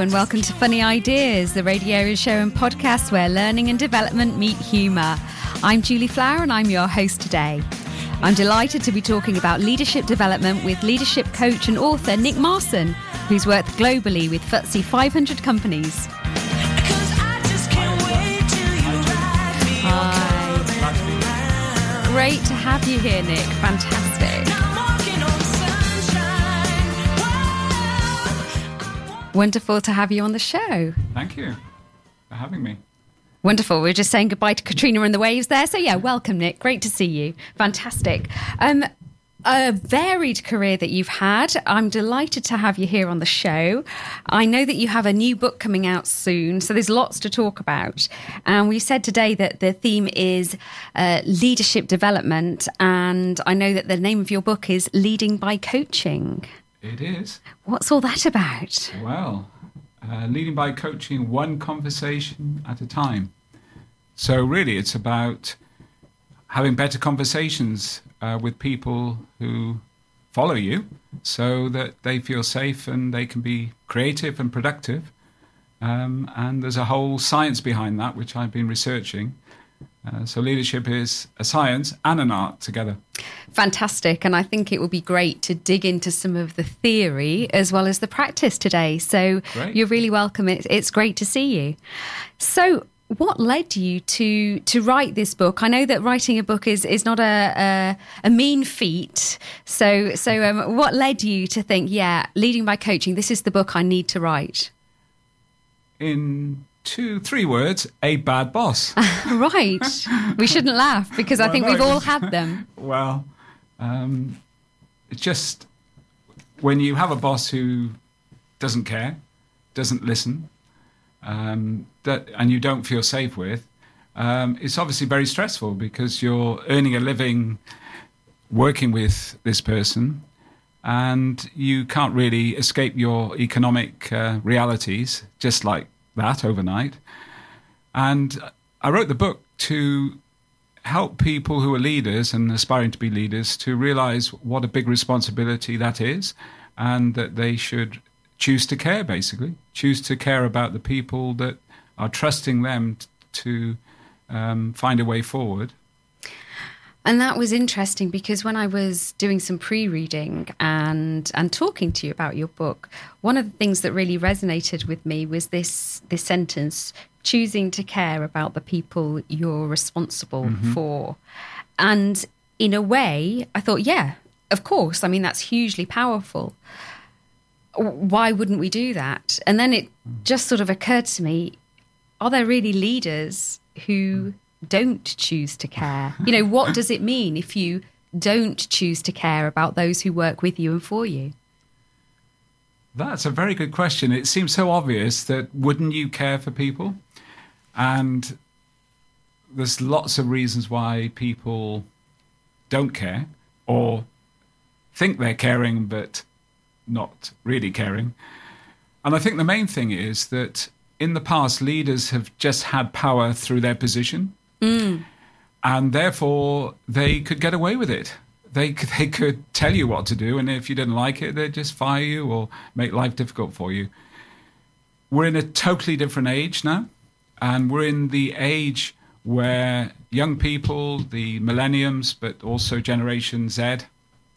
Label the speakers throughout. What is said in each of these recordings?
Speaker 1: and welcome to Funny Ideas, the radio show and podcast where learning and development meet humour. I'm Julie Flower and I'm your host today. I'm delighted to be talking about leadership development with leadership coach and author Nick Marson, who's worked globally with FTSE 500 companies. Hi. Great to have you here, Nick. Fantastic. Wonderful to have you on the show.
Speaker 2: Thank you for having me.
Speaker 1: Wonderful. We are just saying goodbye to Katrina and the waves there. So, yeah, welcome, Nick. Great to see you. Fantastic. Um, a varied career that you've had. I'm delighted to have you here on the show. I know that you have a new book coming out soon, so there's lots to talk about. And we said today that the theme is uh, leadership development, and I know that the name of your book is Leading by Coaching.
Speaker 2: It is.
Speaker 1: What's all that about?
Speaker 2: Well, uh, leading by coaching one conversation at a time. So, really, it's about having better conversations uh, with people who follow you so that they feel safe and they can be creative and productive. Um, and there's a whole science behind that, which I've been researching. Uh, so leadership is a science and an art together.
Speaker 1: Fantastic. And I think it would be great to dig into some of the theory as well as the practice today. So great. you're really welcome. It's, it's great to see you. So, what led you to to write this book? I know that writing a book is is not a a, a mean feat. So so um, what led you to think, yeah, leading by coaching, this is the book I need to write?
Speaker 2: In two, three words, a bad boss.
Speaker 1: right. We shouldn't laugh because well, I think no, we've all had them.
Speaker 2: Well, um, it's just when you have a boss who doesn't care, doesn't listen, um, that, and you don't feel safe with, um, it's obviously very stressful because you're earning a living working with this person and you can't really escape your economic uh, realities, just like that overnight. And I wrote the book to help people who are leaders and aspiring to be leaders to realize what a big responsibility that is and that they should choose to care, basically, choose to care about the people that are trusting them to um, find a way forward.
Speaker 1: And that was interesting because when I was doing some pre-reading and and talking to you about your book, one of the things that really resonated with me was this this sentence: choosing to care about the people you're responsible mm-hmm. for. And in a way, I thought, yeah, of course. I mean, that's hugely powerful. Why wouldn't we do that? And then it just sort of occurred to me: Are there really leaders who don't choose to care? You know, what does it mean if you don't choose to care about those who work with you and for you?
Speaker 2: That's a very good question. It seems so obvious that wouldn't you care for people? And there's lots of reasons why people don't care or think they're caring but not really caring. And I think the main thing is that in the past, leaders have just had power through their position. Mm. And therefore, they could get away with it. They, they could tell you what to do, and if you didn't like it, they'd just fire you or make life difficult for you. We're in a totally different age now, and we're in the age where young people, the millenniums, but also Generation Z,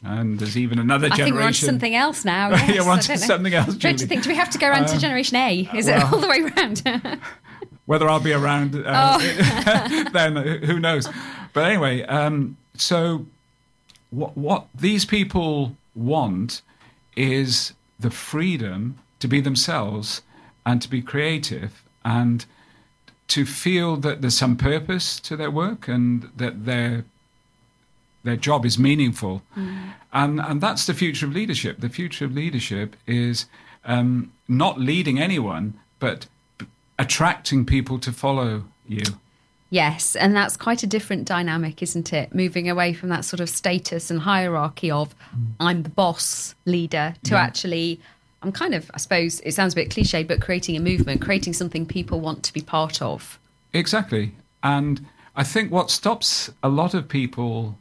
Speaker 2: and there's even another I generation. I
Speaker 1: think we're on something else now. Yes,
Speaker 2: You're on something else. Julie.
Speaker 1: Don't you think? Do we have to go around uh, to Generation A? Is well, it all the way around?
Speaker 2: Whether I'll be around uh, oh. then, who knows? But anyway, um, so what, what these people want is the freedom to be themselves and to be creative and to feel that there's some purpose to their work and that their their job is meaningful, mm. and and that's the future of leadership. The future of leadership is um, not leading anyone, but attracting people to follow you.
Speaker 1: Yes, and that's quite a different dynamic, isn't it? Moving away from that sort of status and hierarchy of I'm the boss leader to yeah. actually, I'm kind of, I suppose it sounds a bit cliche, but creating a movement, creating something people want to be part of.
Speaker 2: Exactly. And I think what stops a lot of people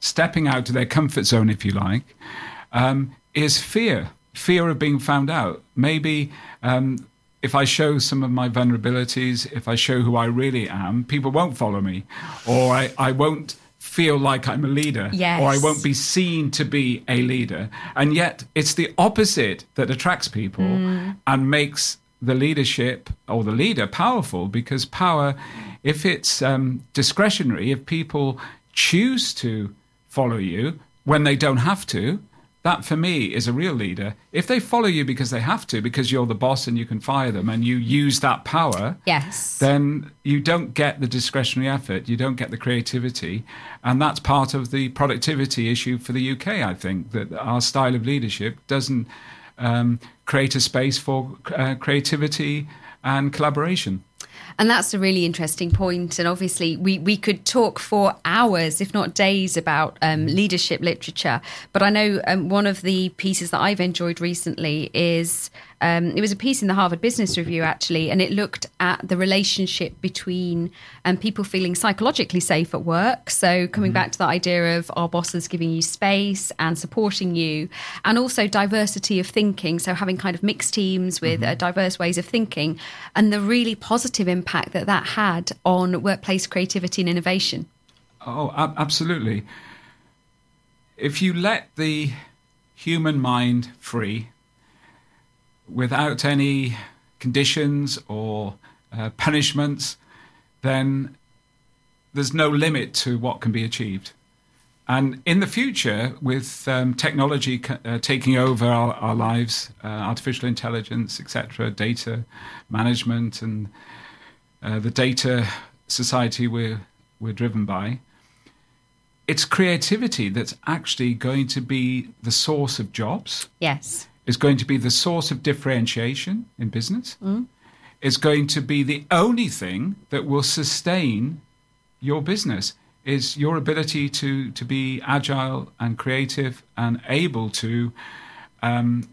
Speaker 2: stepping out of their comfort zone, if you like, um, is fear fear of being found out. Maybe um, if I show some of my vulnerabilities, if I show who I really am, people won't follow me, or I, I won't feel like I'm a leader,
Speaker 1: yes.
Speaker 2: or I won't be seen to be a leader. And yet, it's the opposite that attracts people mm. and makes the leadership or the leader powerful because power, if it's um, discretionary, if people choose to follow you when they don't have to, that for me is a real leader. If they follow you because they have to, because you're the boss and you can fire them and you use that power,
Speaker 1: yes,
Speaker 2: then you don't get the discretionary effort, you don't get the creativity, and that's part of the productivity issue for the UK. I think that our style of leadership doesn't um, create a space for uh, creativity and collaboration.
Speaker 1: And that's a really interesting point. And obviously, we, we could talk for hours, if not days, about um, leadership literature. But I know um, one of the pieces that I've enjoyed recently is um, it was a piece in the Harvard Business Review, actually, and it looked at the relationship between um, people feeling psychologically safe at work. So, coming mm-hmm. back to the idea of our bosses giving you space and supporting you, and also diversity of thinking. So, having kind of mixed teams with mm-hmm. uh, diverse ways of thinking, and the really positive impact that that had on workplace creativity and innovation.
Speaker 2: Oh, absolutely. If you let the human mind free, without any conditions or uh, punishments, then there's no limit to what can be achieved. And in the future, with um, technology uh, taking over our, our lives, uh, artificial intelligence, etc., data management, and uh, the data society we're, we're driven by, it's creativity that's actually going to be the source of jobs.
Speaker 1: Yes
Speaker 2: is going to be the source of differentiation in business. Mm. It's going to be the only thing that will sustain your business is your ability to to be agile and creative and able to um,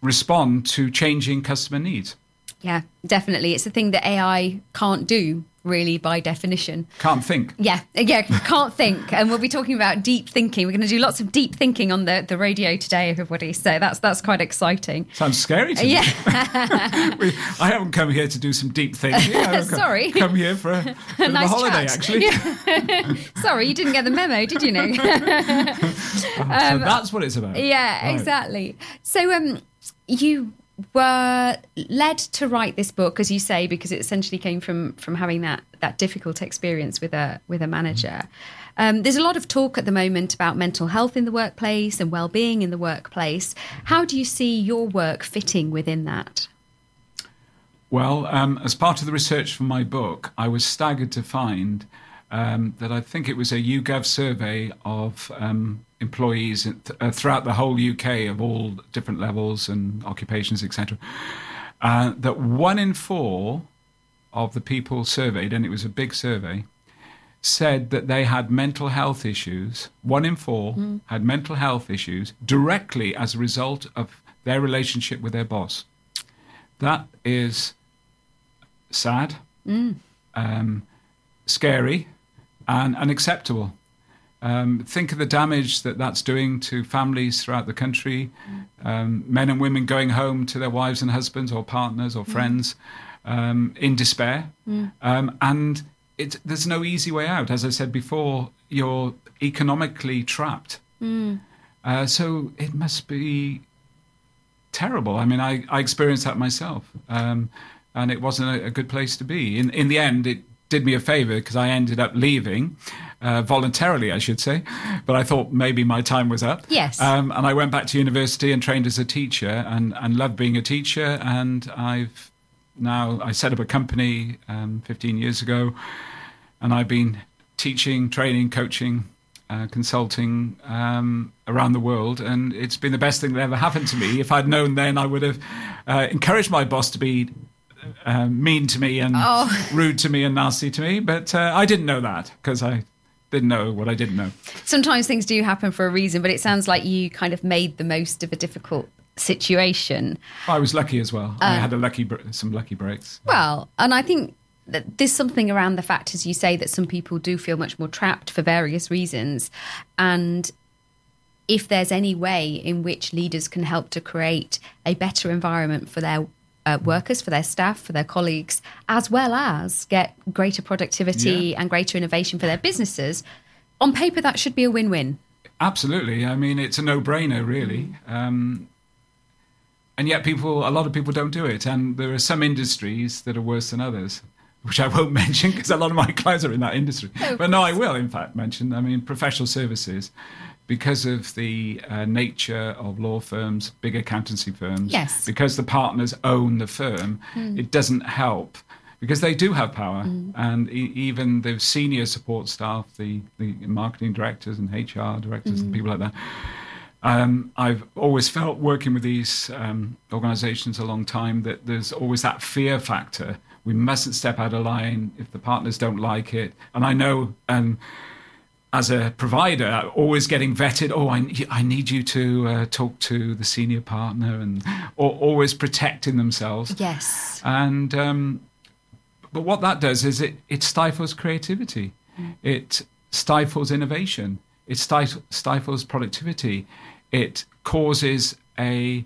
Speaker 2: respond to changing customer needs.
Speaker 1: Yeah, definitely. It's a thing that AI can't do really by definition.
Speaker 2: Can't think.
Speaker 1: Yeah, yeah, can't think. And we'll be talking about deep thinking. We're going to do lots of deep thinking on the, the radio today, everybody. So that's that's quite exciting.
Speaker 2: Sounds scary to
Speaker 1: yeah.
Speaker 2: me. I haven't come here to do some deep thinking.
Speaker 1: Sorry.
Speaker 2: Come, come here for a, a nice holiday, chat. actually.
Speaker 1: Yeah. Sorry, you didn't get the memo, did you know?
Speaker 2: oh, um, so that's what it's about.
Speaker 1: Yeah, right. exactly. So um, you were led to write this book, as you say, because it essentially came from from having that that difficult experience with a with a manager. Um, there's a lot of talk at the moment about mental health in the workplace and well-being in the workplace. How do you see your work fitting within that?
Speaker 2: Well, um, as part of the research for my book, I was staggered to find um, that I think it was a YouGov survey of um, employees uh, throughout the whole UK of all different levels and occupations, etc. Uh, that one in four of the people surveyed, and it was a big survey, said that they had mental health issues. One in four mm. had mental health issues directly as a result of their relationship with their boss. That is sad, mm. um, scary, and unacceptable. Um, think of the damage that that's doing to families throughout the country, um, men and women going home to their wives and husbands or partners or friends um, in despair. Um, and it, there's no easy way out. As I said before, you're economically trapped. Mm. Uh, so it must be terrible. I mean, I, I experienced that myself. Um, and it wasn't a, a, good place to be. In, in the end, it did me a favor because I ended up leaving uh, voluntarily, I should say. But I thought maybe my time was up.
Speaker 1: Yes.
Speaker 2: Um, and I went back to university and trained as a teacher and, and loved being a teacher. And I've now, I set up a company um, 15 years ago and I've been teaching, training, coaching, uh, consulting um, around the world, and it's been the best thing that ever happened to me. If I'd known then, I would have uh, encouraged my boss to be uh, mean to me and oh. rude to me and nasty to me. But uh, I didn't know that because I didn't know what I didn't know.
Speaker 1: Sometimes things do happen for a reason, but it sounds like you kind of made the most of a difficult situation.
Speaker 2: I was lucky as well. I uh, had a lucky some lucky breaks.
Speaker 1: Well, and I think that there's something around the fact, as you say, that some people do feel much more trapped for various reasons, and if there's any way in which leaders can help to create a better environment for their uh, workers, for their staff, for their colleagues, as well as get greater productivity yeah. and greater innovation for their businesses, on paper that should be a win-win.
Speaker 2: Absolutely. I mean, it's a no-brainer, really. Mm. Um, and yet, people, a lot of people don't do it, and there are some industries that are worse than others which I won't mention because a lot of my clients are in that industry. Oh, but no, I will, in fact, mention. I mean, professional services because of the uh, nature of law firms, big accountancy firms,
Speaker 1: yes.
Speaker 2: because the partners own the firm, mm. it doesn't help because they do have power. Mm. And e- even the senior support staff, the, the marketing directors and HR directors mm. and people like that. Um, I've always felt working with these um, organizations a long time that there's always that fear factor. We mustn't step out of line if the partners don't like it. And I know, um, as a provider, always getting vetted. Oh, I, I need you to uh, talk to the senior partner, and or, always protecting themselves.
Speaker 1: Yes.
Speaker 2: And um, but what that does is it it stifles creativity, mm. it stifles innovation, it stifles productivity, it causes a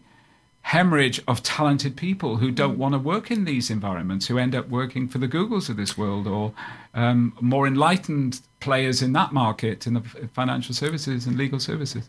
Speaker 2: hemorrhage of talented people who don't mm. want to work in these environments, who end up working for the Googles of this world or um, more enlightened players in that market, in the financial services and legal services.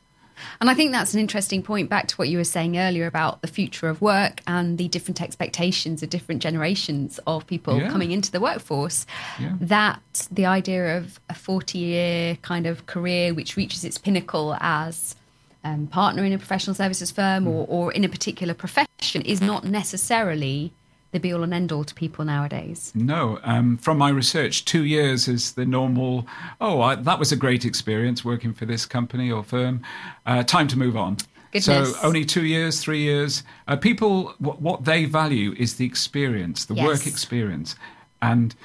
Speaker 1: And I think that's an interesting point back to what you were saying earlier about the future of work and the different expectations of different generations of people yeah. coming into the workforce. Yeah. That the idea of a 40 year kind of career which reaches its pinnacle as um, partner in a professional services firm or, or in a particular profession is not necessarily the be all and end all to people nowadays?
Speaker 2: No. Um, from my research, two years is the normal, oh, I, that was a great experience working for this company or firm. Uh, time to move on.
Speaker 1: Goodness.
Speaker 2: So only two years, three years. Uh, people, what, what, they value is the experience, the yes. work experience. And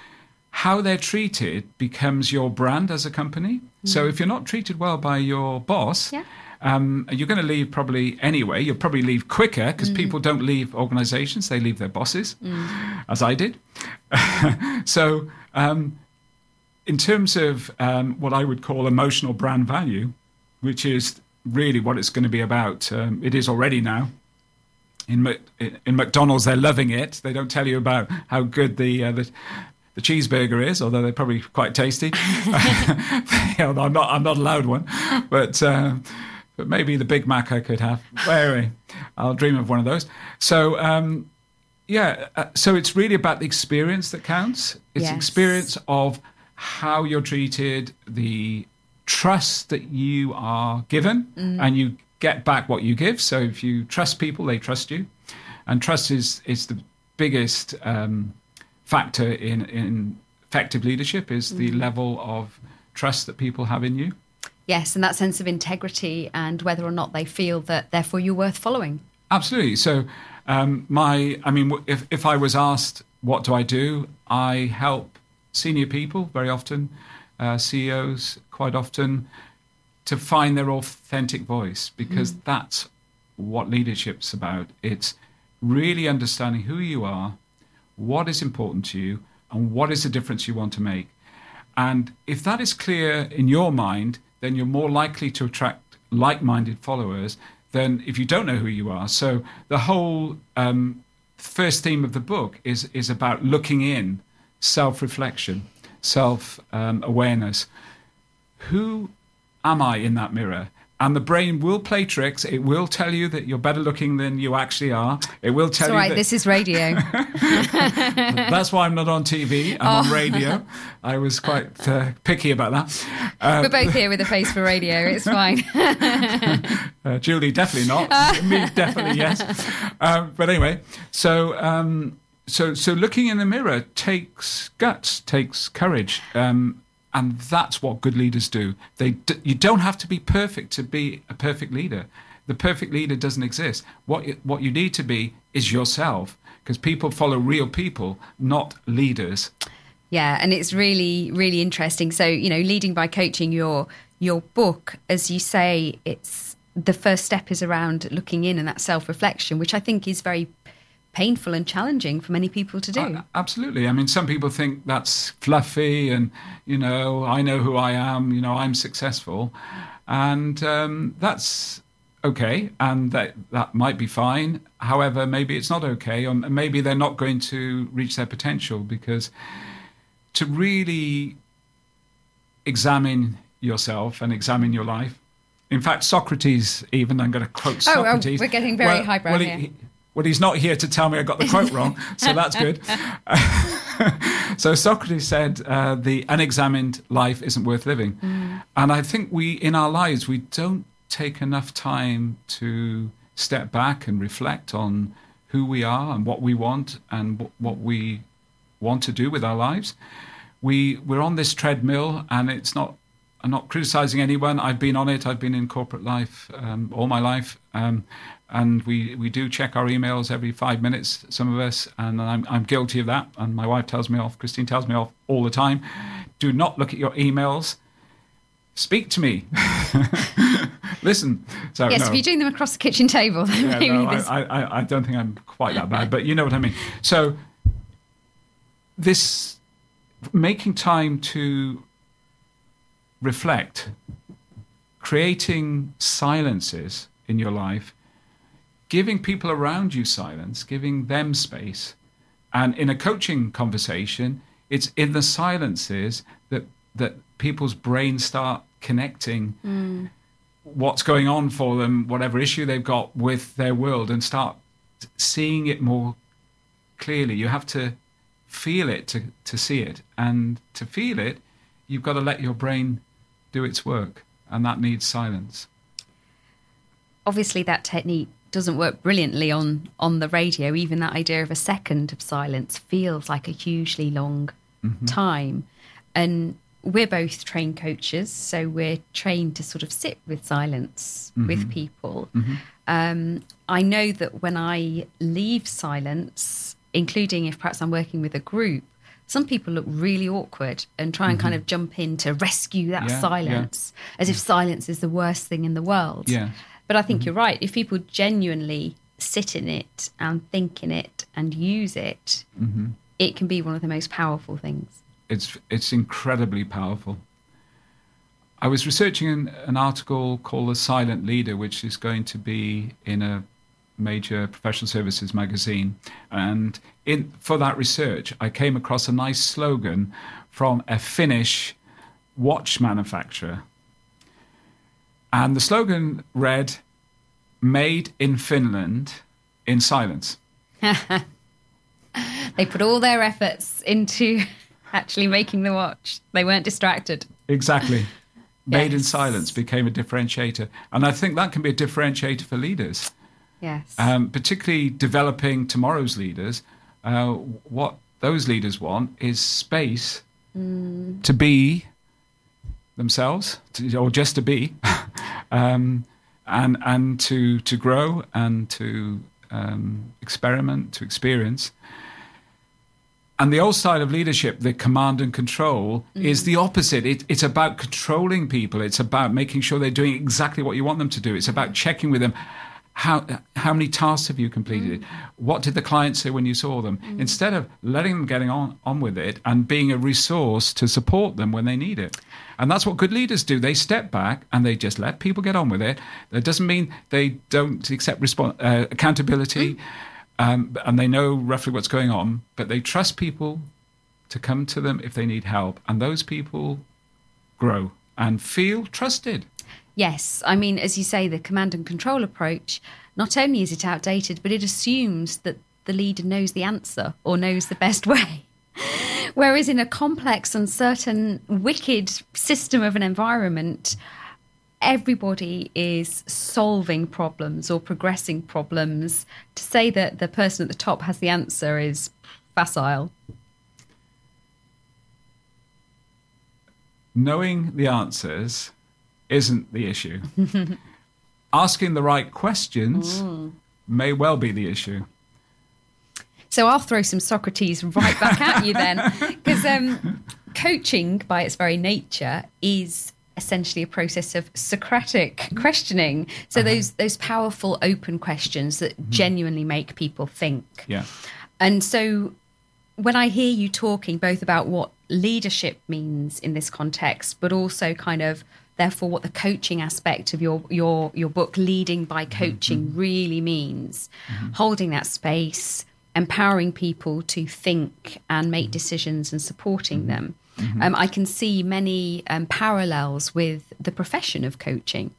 Speaker 2: how they're treated becomes your brand as a company. Mm. So if you're not treated well by your boss,
Speaker 1: yeah
Speaker 2: um, you're going to leave probably anyway. You'll probably leave quicker because mm. people don't leave organizations, they leave their bosses, mm. as I did. so, um, in terms of um, what I would call emotional brand value, which is really what it's going to be about, um, it is already now. In, in McDonald's, they're loving it. They don't tell you about how good the, uh, the the cheeseburger is, although they're probably quite tasty. I'm not I'm not allowed one, but uh, but maybe the Big Mac I could have. Anyway, I'll dream of one of those. So, um, yeah, uh, so it's really about the experience that counts. It's yes. experience of how you're treated, the trust that you are given, mm. and you get back what you give. So if you trust people, they trust you, and trust is is the biggest um, factor in in effective leadership. Is mm. the level of trust that people have in you.
Speaker 1: Yes, and that sense of integrity and whether or not they feel that therefore you're worth following.
Speaker 2: Absolutely. So, um, my, I mean, if, if I was asked, what do I do? I help senior people very often, uh, CEOs quite often, to find their authentic voice because mm. that's what leadership's about. It's really understanding who you are, what is important to you, and what is the difference you want to make. And if that is clear in your mind, then you're more likely to attract like minded followers than if you don't know who you are. So the whole um, first theme of the book is, is about looking in, self reflection, self um, awareness. Who am I in that mirror? And the brain will play tricks. It will tell you that you're better looking than you actually are. It will tell
Speaker 1: it's
Speaker 2: you.
Speaker 1: Right,
Speaker 2: that...
Speaker 1: this is radio.
Speaker 2: That's why I'm not on TV. I'm oh. on radio. I was quite uh, picky about that.
Speaker 1: Uh, We're both here with a face for radio. It's fine.
Speaker 2: uh, Julie, definitely not. Me, definitely yes. Um, but anyway, so. Um, so, so looking in the mirror takes guts, takes courage, um, and that's what good leaders do. They d- you don't have to be perfect to be a perfect leader. The perfect leader doesn't exist. What you, what you need to be is yourself, because people follow real people, not leaders.
Speaker 1: Yeah, and it's really really interesting. So you know, leading by coaching your your book, as you say, it's the first step is around looking in and that self reflection, which I think is very painful and challenging for many people to do. Uh,
Speaker 2: absolutely. I mean, some people think that's fluffy and, you know, I know who I am, you know, I'm successful. and um, that's okay, and that that might be fine. However, maybe it's not okay, or maybe they're not going to reach their potential because to really examine yourself and examine your life. In fact, Socrates, even I'm going to quote
Speaker 1: Oh, oh,
Speaker 2: Socrates.
Speaker 1: we're getting very highbrow
Speaker 2: well,
Speaker 1: here.
Speaker 2: He, well, he's not here to tell me I got the quote wrong, so that's good. so Socrates said, uh, "The unexamined life isn't worth living,"
Speaker 1: Mm.
Speaker 2: and I think we, in our lives, we don't take enough time to step back and reflect on who we are and what we want and wh- what we want to do with our lives. We we're on this treadmill, and it's not. I'm not criticizing anyone. I've been on it. I've been in corporate life um, all my life, um, and we, we do check our emails every five minutes. Some of us, and I'm I'm guilty of that. And my wife tells me off. Christine tells me off all the time. Do not look at your emails. Speak to me. Listen. So
Speaker 1: Yes,
Speaker 2: no.
Speaker 1: if you're doing them across the kitchen table, then
Speaker 2: Yeah,
Speaker 1: maybe
Speaker 2: no,
Speaker 1: this.
Speaker 2: I, I, I don't think I'm quite that bad, but you know what I mean. So, this making time to reflect, creating silences in your life, giving people around you silence, giving them space, and in a coaching conversation, it's in the silences that that people's brains start connecting mm. what's going on for them, whatever issue they've got with their world, and start seeing it more clearly. You have to feel it to, to see it. And to feel it, you've got to let your brain do its work. And that needs silence.
Speaker 1: Obviously, that technique doesn't work brilliantly on on the radio. Even that idea of a second of silence feels like a hugely long mm-hmm. time. And we're both trained coaches, so we're trained to sort of sit with silence with mm-hmm. people. Mm-hmm. Um, I know that when I leave silence, including if perhaps I'm working with a group, some people look really awkward and try and kind mm-hmm. of jump in to rescue that
Speaker 2: Yeah, yeah.
Speaker 1: silence as if mm. silence is the worst thing in the world.
Speaker 2: Yeah.
Speaker 1: But I think mm-hmm. you're right. If people genuinely sit in it and think in it and use it, mm-hmm. it can be one of the most powerful things.
Speaker 2: it's it's incredibly powerful. I was researching an, an article called "The Silent Leader," which is going to be in a major professional services magazine, and in for that research, I came across a nice slogan from a Finnish watch manufacturer, and the slogan read, "Made in Finland, in silence."
Speaker 1: They put all their efforts into actually making the watch. They weren't distracted.
Speaker 2: Exactly. Made in silence became a differentiator. And I think that can be a differentiator for leaders,
Speaker 1: Yes.
Speaker 2: um, particularly developing tomorrow's leaders. Uh, what those leaders want is space to be themselves, to, or just to be, um, and, and to, to grow and to um, experiment, to experience. And the old style of leadership, the command and control, is the opposite. It, it's about controlling people. It's about making sure they're doing exactly what you want them to do. It's about checking with them. How, how many tasks have you completed? What did the client say when you saw them? Instead of letting them getting on, on with it and being a resource to support them when they need it. And that's what good leaders do. They step back and they just let people get on with it. That doesn't mean they don't accept respons- uh, accountability um, and they know roughly what's going on, but they trust people to come to them if they need help. And those people grow and feel trusted.
Speaker 1: Yes, I mean, as you say, the command and control approach, not only is it outdated, but it assumes that the leader knows the answer or knows the best way. Whereas in a complex, uncertain, wicked system of an environment, everybody is solving problems or progressing problems. To say that the person at the top has the answer is facile.
Speaker 2: Knowing the answers isn't the issue. Asking the right questions mm. may well be the issue.
Speaker 1: So I'll throw some Socrates right back at you then, because um, coaching, by its very nature, is essentially a process of Socratic questioning. So uh-huh. those those powerful open questions that mm-hmm. genuinely make people think.
Speaker 2: Yeah.
Speaker 1: And so when I hear you talking both about what leadership means in this context, but also kind of therefore what the coaching aspect of your your your book leading by coaching mm-hmm. really means mm-hmm. holding that space empowering people to think and make decisions and supporting mm-hmm. them mm-hmm. um, i can see many um, parallels with the profession of coaching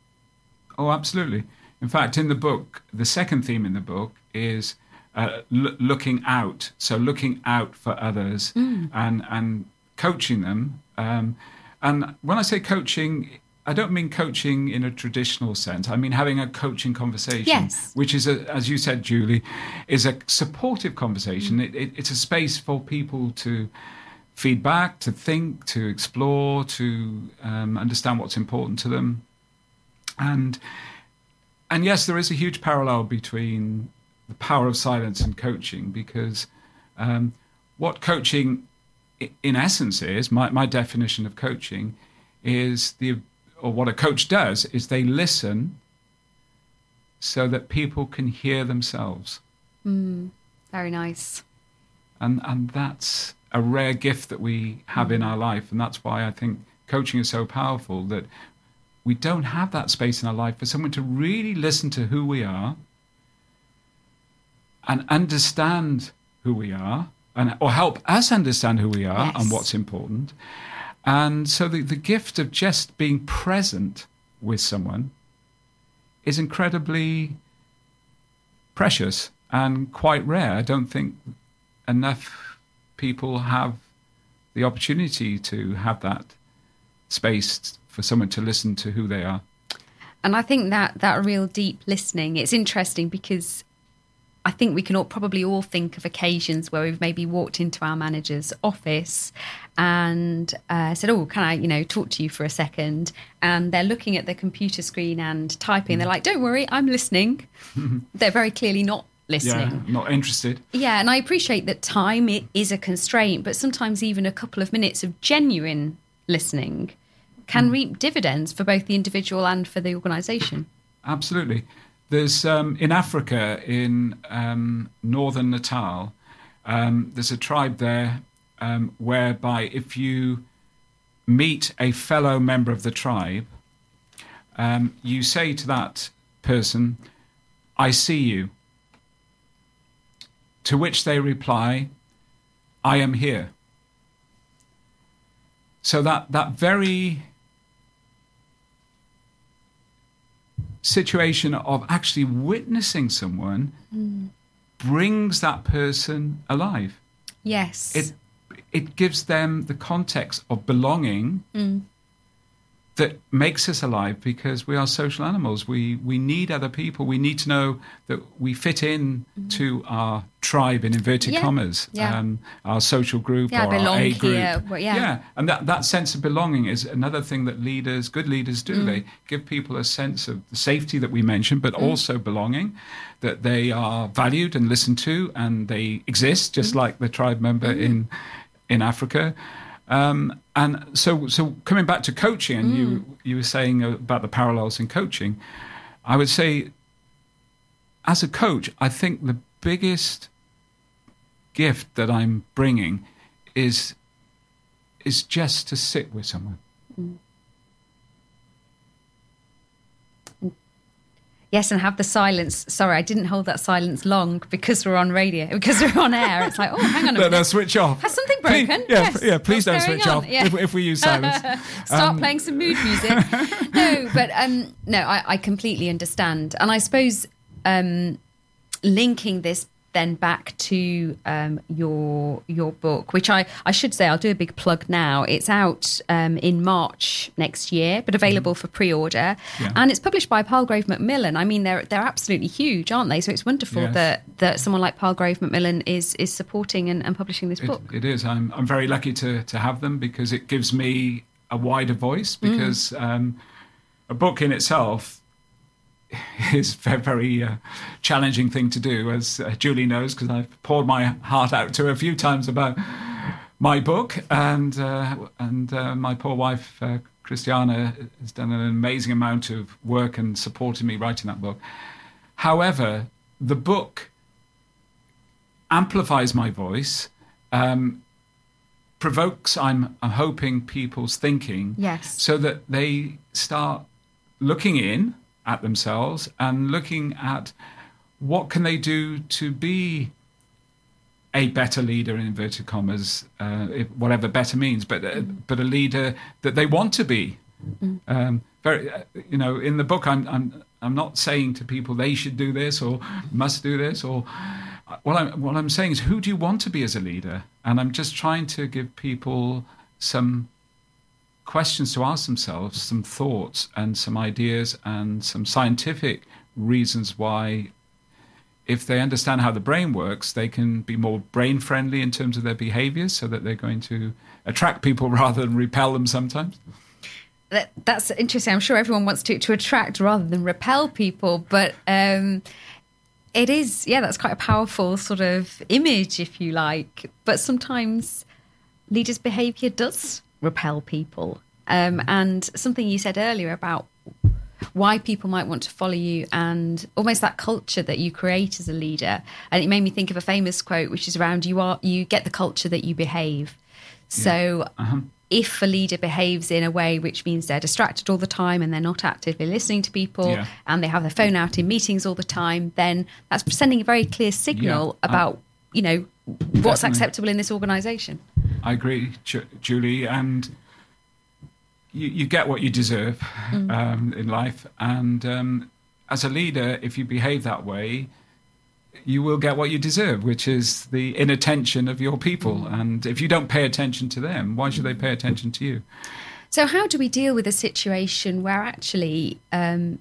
Speaker 2: oh absolutely in fact in the book the second theme in the book is uh, l- looking out so looking out for others mm. and and coaching them um, and when i say coaching I don't mean coaching in a traditional sense. I mean having a coaching conversation,
Speaker 1: yes.
Speaker 2: which is, a, as you said, Julie, is a supportive conversation. Mm. It, it, it's a space for people to feedback, to think, to explore, to um, understand what's important to them, and and yes, there is a huge parallel between the power of silence and coaching because um, what coaching, in essence, is my, my definition of coaching is the or what a coach does is they listen so that people can hear themselves.
Speaker 1: Mm, very nice.
Speaker 2: And and that's a rare gift that we have mm. in our life, and that's why I think coaching is so powerful. That we don't have that space in our life for someone to really listen to who we are and understand who we are, and or help us understand who we are yes. and what's important, and so the, the gift of just being present with someone is incredibly precious and quite rare. I don't think enough people have the opportunity to have that space for someone to listen to who they are.
Speaker 1: And I think that that real deep listening, it's interesting because I think we can all probably all think of occasions where we've maybe walked into our manager's office and uh, said, "Oh, can I, you know, talk to you for a second? And they're looking at the computer screen and typing. They're like, "Don't worry, I'm listening." they're very clearly not listening,
Speaker 2: yeah, not interested.
Speaker 1: Yeah, and I appreciate that time it is a constraint, but sometimes even a couple of minutes of genuine listening can mm. reap dividends for both the individual and for the organisation.
Speaker 2: Absolutely. There's um, in Africa, in um, northern Natal, um, there's a tribe there um, whereby if you meet a fellow member of the tribe, um, you say to that person, I see you. To which they reply, I am here. So that, that very situation of actually witnessing someone mm. brings that person alive.
Speaker 1: Yes.
Speaker 2: It it gives them the context of belonging mm that makes us alive because we are social animals. We we need other people. We need to know that we fit in mm-hmm. to our tribe in inverted yeah. commas,
Speaker 1: yeah. Um,
Speaker 2: our social group
Speaker 1: yeah,
Speaker 2: or our
Speaker 1: A
Speaker 2: group.
Speaker 1: Here. Well, yeah.
Speaker 2: yeah, and that, that sense of belonging is another thing that leaders, good leaders, do. Mm. They give people a sense of the safety that we mentioned, but mm. also belonging, that they are valued and listened to, and they exist just mm. like the tribe member mm. in in Africa. Um, and so, so coming back to coaching, and mm. you you were saying about the parallels in coaching, I would say, as a coach, I think the biggest gift that I'm bringing is is just to sit with someone. Mm.
Speaker 1: Yes, and have the silence. Sorry, I didn't hold that silence long because we're on radio, because we're on air. It's like, oh, hang on a minute.
Speaker 2: No, no, switch off.
Speaker 1: Has something broken?
Speaker 2: Please, yeah, yes. yeah, please What's don't switch on? off yeah. if, if, we use silence.
Speaker 1: Start um, playing some mood music. no, but um, no, I, I, completely understand. And I suppose um, linking this then back to um, your your book, which I, I should say I'll do a big plug now. It's out um, in March next year, but available mm. for pre-order, yeah. and it's published by Palgrave Macmillan. I mean, they're they're absolutely huge, aren't they? So it's wonderful yes. that that someone like Palgrave Macmillan is is supporting and, and publishing this
Speaker 2: it,
Speaker 1: book.
Speaker 2: It is. I'm I'm very lucky to to have them because it gives me a wider voice. Mm. Because mm. um, a book in itself is a very uh, challenging thing to do, as uh, Julie knows, because I've poured my heart out to her a few times about my book, and uh, and uh, my poor wife uh, Christiana has done an amazing amount of work and supported me writing that book. However, the book amplifies my voice. Um, provokes, I'm, I'm hoping, people's thinking.
Speaker 1: Yes.
Speaker 2: So that they start looking in at themselves and looking at what can they do to be a better leader in inverted commas, uh, if, whatever better means, but uh, but a leader that they want to be. Mm. Um, very, uh, you know, in the book, I'm I'm I'm not saying to people they should do this or must do this or what I'm what I'm saying is who do you want to be as a leader? And I'm just trying to give people some questions to ask themselves, some thoughts and some ideas and some scientific reasons why if they understand how the brain works, they can be more brain friendly in terms of their behaviors so that they're going to attract people rather than repel them sometimes.
Speaker 1: That, that's interesting. I'm sure everyone wants to, to attract rather than repel people, but um, it is, yeah, that's quite a powerful sort of image, if you like. But sometimes leaders' behavior does repel people. Um, and something you said earlier about why people might want to follow you and almost that culture that you create as a leader. And it made me think of a famous quote, which is around you are you get the culture that you behave. So yeah. uh-huh if a leader behaves in a way which means they're distracted all the time and they're not actively listening to people yeah. and they have their phone out in meetings all the time, then that's sending a very clear signal yeah, about, you know, what's definitely. acceptable in this organization.
Speaker 2: I agree, Julie. And you, you, get what you deserve mm. um, in life. And um, as a leader, if you behave that way, you will get what you deserve, which is the inattention of your people. Mm. And if you don't pay attention to them, why should they pay attention to you?
Speaker 1: So, how do we deal with a situation where actually um,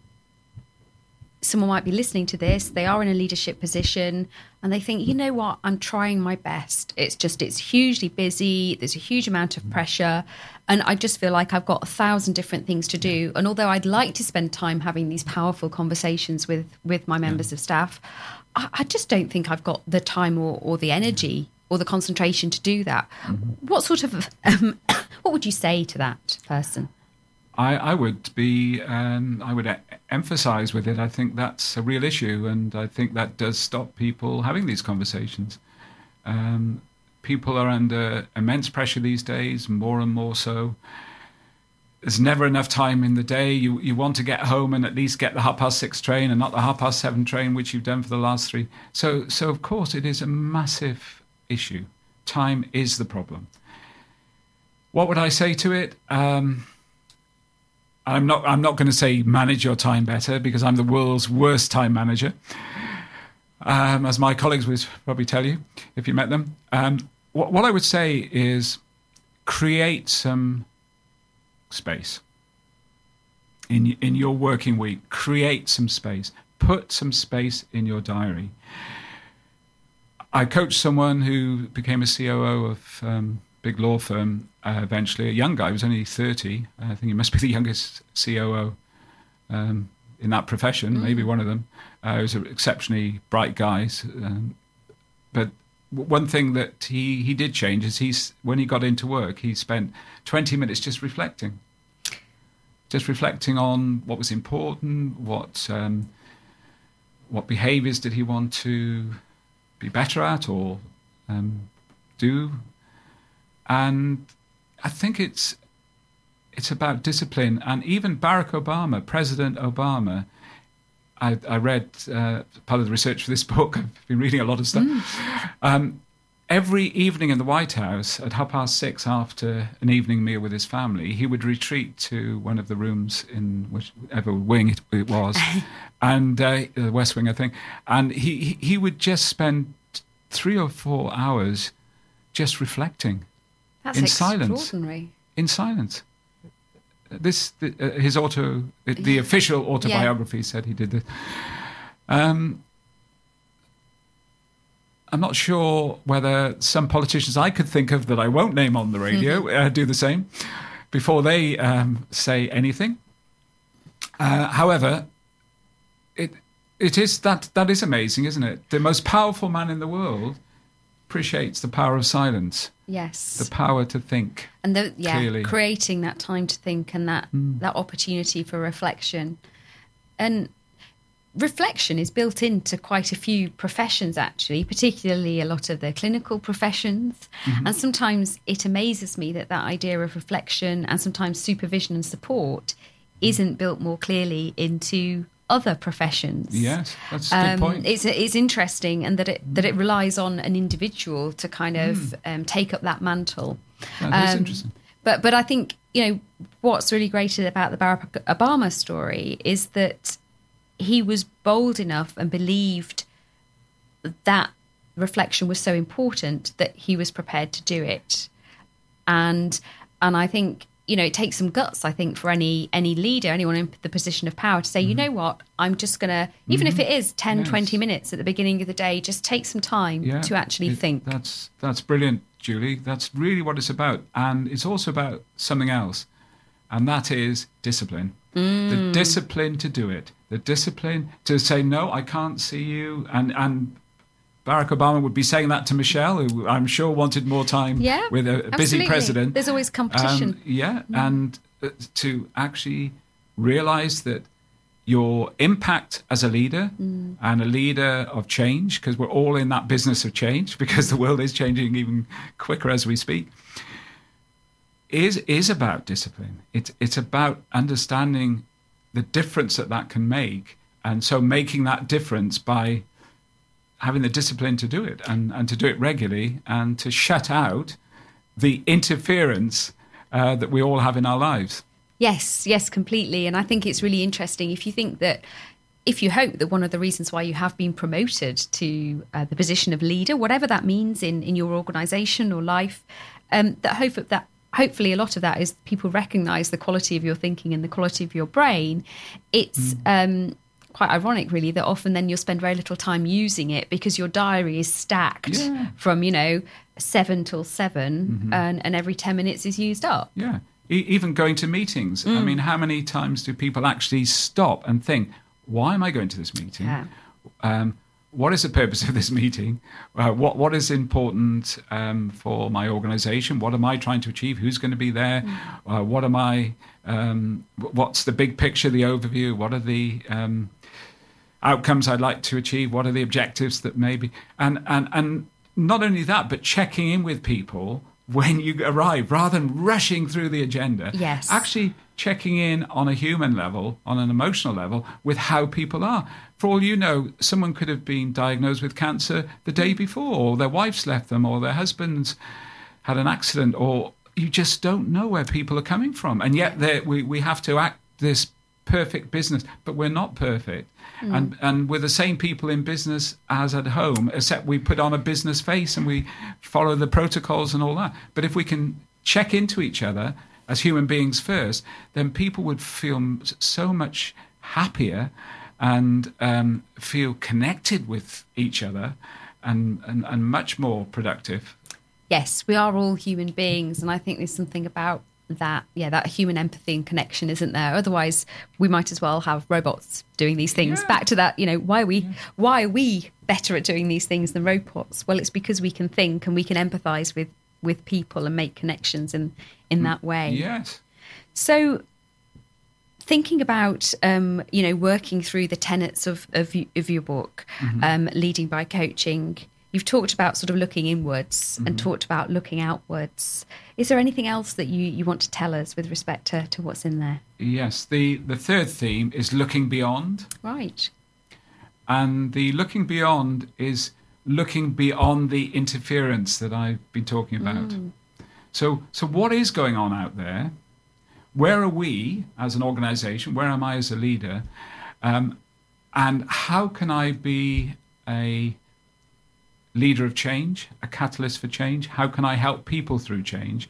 Speaker 1: someone might be listening to this, they are in a leadership position, and they think, you know what, I'm trying my best. It's just, it's hugely busy, there's a huge amount of pressure, and I just feel like I've got a thousand different things to do. And although I'd like to spend time having these powerful conversations with, with my members yeah. of staff, I, just don't think I've got the time or, or the energy or the concentration to do that. Mm-hmm. What sort of um, what would you say to that person?
Speaker 2: I, I would be um, I would emphasize with it. I think that's a real issue, and I think that does stop people having these conversations. Um, people are under immense pressure these days, more and more so there's never enough time in the day. You you want to get home and at least get the half past six train and not the half past seven train, which you've done for the last three. So so of course it is a massive issue. Time is the problem. What would I say to it? Um, I'm not I'm not going to say manage your time better because I'm the world's worst time manager. Um, as my colleagues would probably tell you if you met them. Um, what, what I would say is create some space in in your working week. Create some space. Put some space in your diary. I coached someone who became a COO of um, big law firm uh, eventually. A young guy, he was only thirty. I think he must be the youngest COO um, in that profession, mm. maybe one of them. Uh, he was an exceptionally bright guy, um, but one thing that he, he did change is he's when he got into work, he spent 20 minutes just reflecting just reflecting on what was important, what um, what behaviours did he want to be better at or um, do, and I think it's it's about discipline. And even Barack Obama, President Obama, I, I read uh, part of the research for this book. I've been reading a lot of stuff. Mm. Um, every evening in the White House at half past six after an evening meal with his family, he would retreat to one of the rooms in whichever wing it, it was, and uh, the West Wing, I think, and he he would just spend three or four hours just reflecting
Speaker 1: That's in silence.
Speaker 2: In silence. This the, uh, his auto the official autobiography yeah. said he did this. Um, I'm not sure whether some politicians I could think of that I won't name on the radio mm-hmm. uh, do the same before they um, say anything. Uh, however, it it is that that is amazing, isn't it? The most powerful man in the world appreciates the power of silence.
Speaker 1: Yes,
Speaker 2: the power to think
Speaker 1: and the yeah clearly. creating that time to think and that mm. that opportunity for reflection. And reflection is built into quite a few professions, actually, particularly a lot of the clinical professions. Mm-hmm. And sometimes it amazes me that that idea of reflection and sometimes supervision and support isn't built more clearly into other professions.
Speaker 2: Yes, that's a good um, point.
Speaker 1: It's it's interesting, and that it that it relies on an individual to kind of mm. um, take up that mantle.
Speaker 2: That um, interesting.
Speaker 1: But but I think you know what's really great about the Barack Obama story is that he was bold enough and believed that reflection was so important that he was prepared to do it, and and I think you know it takes some guts i think for any any leader anyone in the position of power to say mm-hmm. you know what i'm just gonna even mm-hmm. if it is 10 yes. 20 minutes at the beginning of the day just take some time yeah, to actually
Speaker 2: it,
Speaker 1: think
Speaker 2: that's that's brilliant julie that's really what it's about and it's also about something else and that is discipline mm. the discipline to do it the discipline to say no i can't see you and and Barack Obama would be saying that to Michelle, who I'm sure wanted more time
Speaker 1: yeah,
Speaker 2: with a busy
Speaker 1: absolutely.
Speaker 2: president.
Speaker 1: There's always competition.
Speaker 2: Um, yeah, mm. and uh, to actually realize that your impact as a leader mm. and a leader of change, because we're all in that business of change, because the world is changing even quicker as we speak, is is about discipline. It's it's about understanding the difference that that can make, and so making that difference by having the discipline to do it and, and to do it regularly and to shut out the interference uh, that we all have in our lives.
Speaker 1: Yes, yes, completely. And I think it's really interesting if you think that if you hope that one of the reasons why you have been promoted to uh, the position of leader, whatever that means in, in your organization or life, um, that hope that hopefully a lot of that is people recognize the quality of your thinking and the quality of your brain. It's mm. um, quite ironic, really, that often then you'll spend very little time using it because your diary is stacked yeah. from, you know, seven till 7 mm-hmm. and, and every 10 minutes is used up.
Speaker 2: Yeah. E- even going to meetings. Mm. I mean, how many times do people actually stop and think, why am I going to this meeting? Yeah. Um, what is the purpose of this meeting? Uh, what what is important um, for my organisation? What am I trying to achieve? Who's going to be there? Mm. Uh, what am I? Um, what's the big picture? The overview? What are the um, outcomes I'd like to achieve? What are the objectives that maybe and and and not only that, but checking in with people when you arrive rather than rushing through the agenda.
Speaker 1: Yes.
Speaker 2: Actually checking in on a human level, on an emotional level, with how people are. For all you know, someone could have been diagnosed with cancer the day before, or their wife's left them, or their husband's had an accident, or you just don't know where people are coming from. And yet we, we have to act this perfect business, but we're not perfect. Mm. And and we're the same people in business as at home, except we put on a business face and we follow the protocols and all that. But if we can check into each other as human beings first, then people would feel so much happier and um, feel connected with each other and, and, and much more productive.
Speaker 1: Yes, we are all human beings, and I think there's something about that yeah that human empathy and connection isn't there otherwise we might as well have robots doing these things yeah. back to that you know why are we yeah. why are we better at doing these things than robots well it's because we can think and we can empathize with with people and make connections in in that way
Speaker 2: yes
Speaker 1: so thinking about um, you know working through the tenets of of, of your book mm-hmm. um, leading by coaching You've talked about sort of looking inwards mm-hmm. and talked about looking outwards. Is there anything else that you, you want to tell us with respect to, to what's in there?
Speaker 2: Yes. The, the third theme is looking beyond.
Speaker 1: Right.
Speaker 2: And the looking beyond is looking beyond the interference that I've been talking about. Mm. So, so what is going on out there? Where are we as an organization? Where am I as a leader? Um, and how can I be a leader of change, a catalyst for change? How can I help people through change?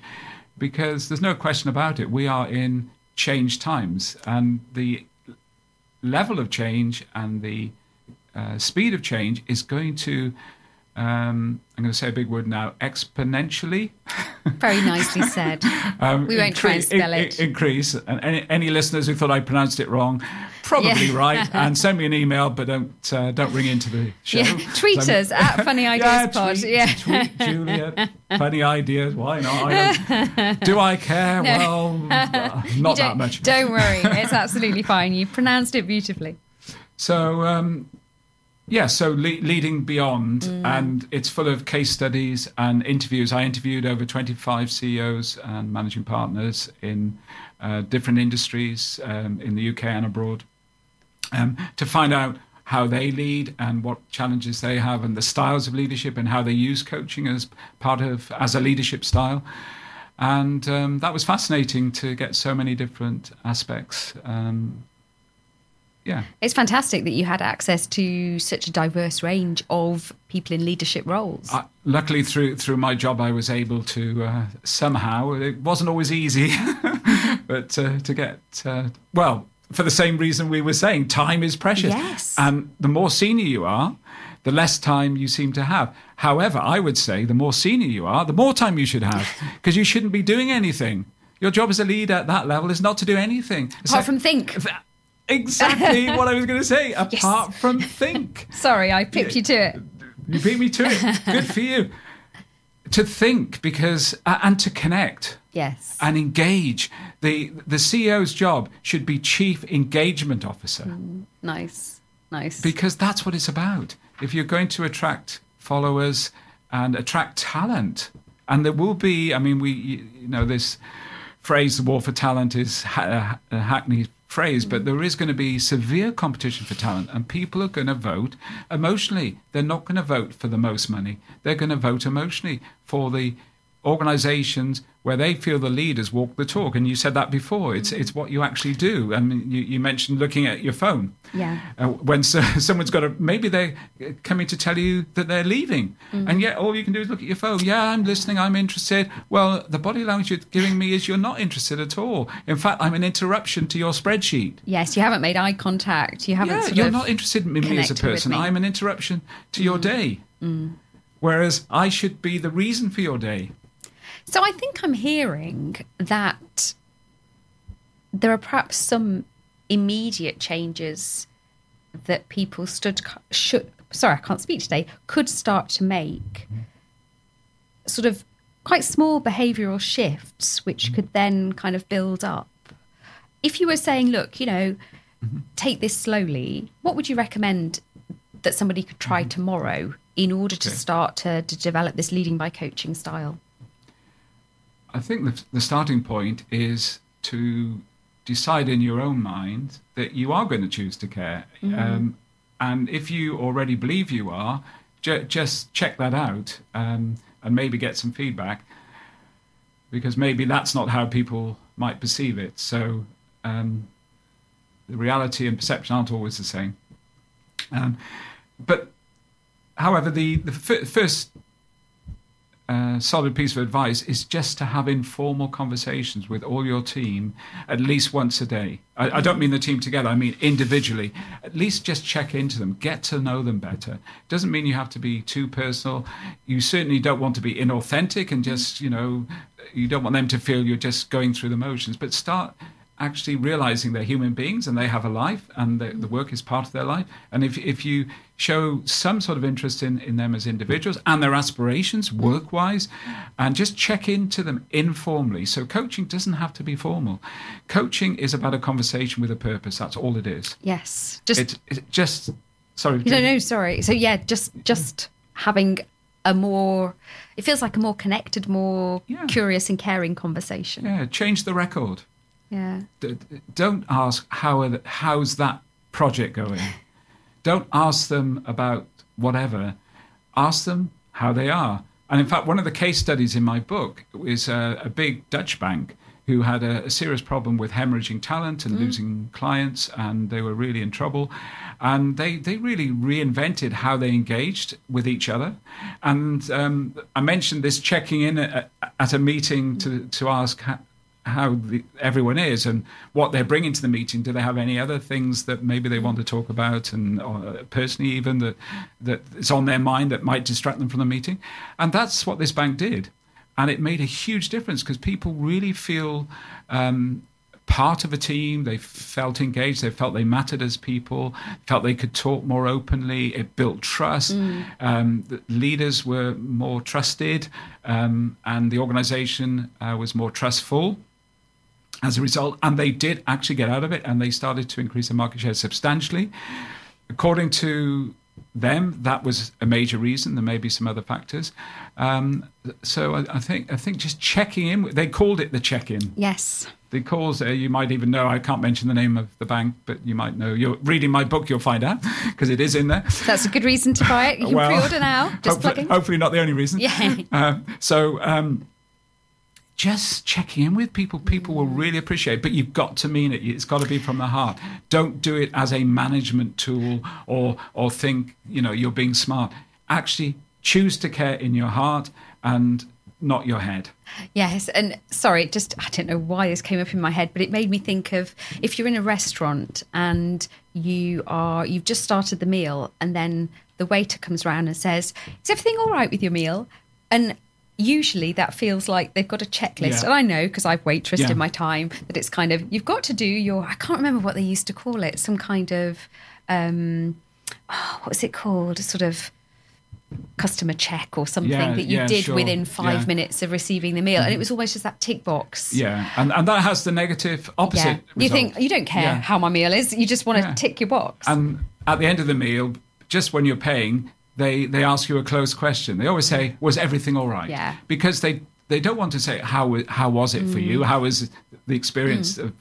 Speaker 2: Because there's no question about it. We are in change times, and the level of change and the uh, speed of change is going to um, I'm going to say a big word now, exponentially.
Speaker 1: Very nicely said. um, we won't incre- try and spell it.
Speaker 2: increase. And any, any, listeners who thought I pronounced it wrong, probably yeah. right. And send me an email, but don't uh, don't ring into the show.
Speaker 1: Yeah. Tweet so, us at Funny Ideas yeah, Pod.
Speaker 2: Tweet, yeah. tweet Juliet. Funny ideas. Why not? I do I care? No. Well, uh, not that much.
Speaker 1: Don't worry. It's absolutely fine. You pronounced it beautifully.
Speaker 2: So, um, yeah, so le- leading beyond,
Speaker 1: Mm.
Speaker 2: and it's full of case studies and interviews. I interviewed over 25 CEOs and managing partners in uh, different industries um, in the UK and abroad um, to find out how they lead and what challenges they have and the styles of leadership and how they use coaching as part of as a leadership style and um, that was fascinating to get so many different aspects um, yeah
Speaker 1: It's fantastic that you had access to such a diverse range of people in leadership roles.
Speaker 2: I, luckily through through my job I was able to uh, somehow it wasn't always easy but uh, to get uh, well for the same reason we were saying time is precious
Speaker 1: Yes.
Speaker 2: and the more senior you are the less time you seem to have however I would say the more senior you are the more time you should have because you shouldn't be doing anything your job as a leader at that level is not to do anything It's
Speaker 1: Apart
Speaker 2: like-
Speaker 1: from think.
Speaker 2: Exactly what I was going to say apart from think
Speaker 1: Sorry, I pipped you to it.
Speaker 2: you beat me to it. Good for you. To think because uh, and to connect
Speaker 1: Yes.
Speaker 2: and engage. The the CEO's job should be chief engagement officer
Speaker 1: Nice. Nice.
Speaker 2: because that's what it's about. If you're going to attract followers and attract talent, and there will be, I mean, we you you know this phrase, "the war for talent," is a hackneyed phrase, but there is going to be severe competition for talent, and people are going to vote emotionally. They're not going to vote for the most money. They're going to vote emotionally for the organizations where they feel the leaders walk the talk. And you said that before. It's it's what you actually do. I mean, you, you mentioned looking at your phone.
Speaker 1: Yeah.
Speaker 2: uh, when so, someone's got a maybe they're coming to tell you that they're leaving. And yet all you can do is look at your phone. Yeah i'm listening. I'm interested. Well the body language you're giving me is you're not interested at all. In fact i'm an interruption to your spreadsheet.
Speaker 1: Yes, you haven't made eye contact. You haven't.
Speaker 2: yeah, you're not interested in me as a person.
Speaker 1: Mm.
Speaker 2: i'm an interruption to your day. Whereas i should be the reason for your day
Speaker 1: So I think I'm hearing that there are perhaps some immediate changes that people stood should sorry I can't speak today could start to make sort of quite small behavioral shifts which mm-hmm. could then kind of build up. If you were saying look, you know, mm-hmm. take this slowly, what would you recommend that somebody could try mm-hmm. tomorrow in order to start to, to develop this leading by coaching style?
Speaker 2: I think the, the starting point is to decide in your own mind that you are going to choose to care. Um, and if you already believe you are, ju- just check that out um, and maybe get some feedback because maybe that's not how people might perceive it. So um, the reality and perception aren't always the same. Um, but however, the, the f- first uh, solid piece of advice is just to have informal conversations with all your team at least once a day. I, I don't mean the team together, I mean individually. At least just check into them, get to know them better. Doesn't mean you have to be too personal. You certainly don't want to be inauthentic and just, you know, you don't want them to feel you're just going through the motions, but start actually realizing they're human beings and they have a life and the, the work is part of their life. And if, if you show some sort of interest in, in them as individuals and their aspirations work wise, and just check into them informally. So, coaching doesn't have to be formal. Coaching is about a conversation with a purpose. That's all it is.
Speaker 1: Yes, just
Speaker 2: It's it just, sorry.
Speaker 1: no, no, sorry. So yeah, just just having a more, it feels like a more connected, more
Speaker 2: Yeah.
Speaker 1: curious and caring conversation.
Speaker 2: Yeah, change the record.
Speaker 1: Yeah.
Speaker 2: D- d- don't ask how are the, how's that project going. don't ask them about whatever. Ask them how they are. And in fact, one of the case studies in my book is a, a big Dutch bank who had a, a serious problem with hemorrhaging talent and losing clients, and they were really in trouble. And they, they really reinvented how they engaged with each other. And um, I mentioned this checking in at, at a meeting to, to ask how, the, everyone is and what they're bringing to the meeting. Do they have any other things that maybe they want to talk about, and or personally even that that is on their mind that might distract them from the meeting? And that's what this bank did, and it made a huge difference because people really feel. Um, part of a team they felt engaged they felt they mattered as people felt they could talk more openly it built trust um, the leaders were more trusted um, and the organization uh, was more trustful as a result, and they did actually get out of it, and they started to increase their market share substantially. according to them, that was a major reason. There may be some other factors. Um, so I, I, think I think just checking in. They called it the check-in.
Speaker 1: Yes.
Speaker 2: The calls. Uh, you might even know. I can't mention the name of the bank, but you might know. You're reading my book. You'll find out because it is in there.
Speaker 1: That's a good reason to buy it. You can well, pre-order now. Just
Speaker 2: hopefully,
Speaker 1: plugging.
Speaker 2: hopefully not the only reason.
Speaker 1: Yeah.
Speaker 2: Uh, so. Um, just checking in with people people will mm. really appreciate but you've got to mean it. It's got to be from the heart. Don't do it as a management tool or or think you know you're being smart. Actually choose to care in your heart and not your head.
Speaker 1: Yes and sorry just i don't know why this came up in my head but it made me think of if you're in a restaurant and you are you've just started the meal and then the waiter comes around and says is everything all right with your meal? And usually that feels like they've got a checklist. Yeah. And I know because I've waitressed yeah. in my time that it's kind of, you've got to do your, I can't remember what they used to call it, some kind of, um, oh, what was it called? Sort of customer check or something yeah, that you did sure. within five minutes of receiving the meal. And it mm-hmm. was almost just that tick box.
Speaker 2: Yeah. And, and that has the negative opposite.
Speaker 1: You think, you don't care how my meal is, you just want to tick your box.
Speaker 2: And at the end of the meal, just when you're paying, they they ask you a closed question. They always say, "Was everything all right?"
Speaker 1: Yeah.
Speaker 2: Because they they don't want to say how how was it mm. for you? Mm. How was the experience mm. of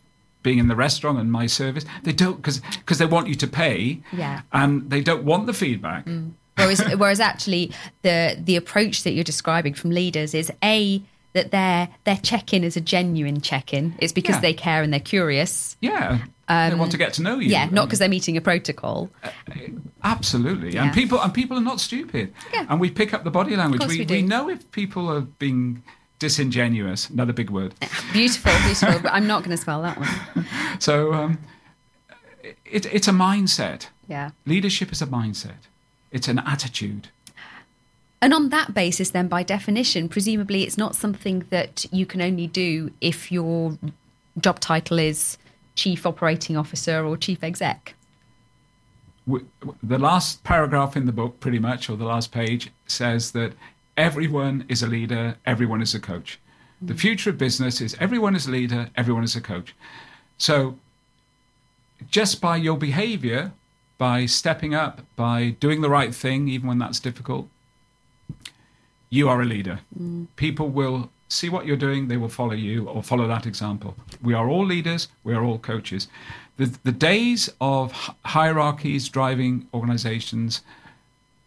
Speaker 2: being in the restaurant and my service? They don't because because they want you to pay.
Speaker 1: Yeah.
Speaker 2: And they don't want the feedback.
Speaker 1: Mm. Whereas whereas actually the the approach that you're describing from leaders is a that their their check-in is a genuine check-in. It's because yeah. they care and they're curious.
Speaker 2: Yeah. Um, they want to get to know you.
Speaker 1: Yeah, not because they're meeting a protocol. Uh,
Speaker 2: absolutely, yeah. and people and people are not stupid.
Speaker 1: Yeah.
Speaker 2: and we pick up the body language.
Speaker 1: we, we,
Speaker 2: we, know if people are being disingenuous. Another big word.
Speaker 1: Beautiful, beautiful. but I'm not going to spell that one.
Speaker 2: So, um, it, it's a mindset.
Speaker 1: Yeah,
Speaker 2: leadership is a mindset. It's an attitude.
Speaker 1: And on that basis, then, by definition, presumably it's not something that you can only do if your job title is chief operating officer or chief exec.
Speaker 2: The last paragraph in the book, pretty much, or the last page, says that everyone is a leader, everyone is a coach. The mm. future of business is everyone is a leader, everyone is a coach. So, just by your behavior, by stepping up, by doing the right thing, even when that's difficult, you are a leader. Mm. People will see what you're doing, they will follow you or follow that example. We are all leaders, we are all coaches. The, the days of hierarchies driving organizations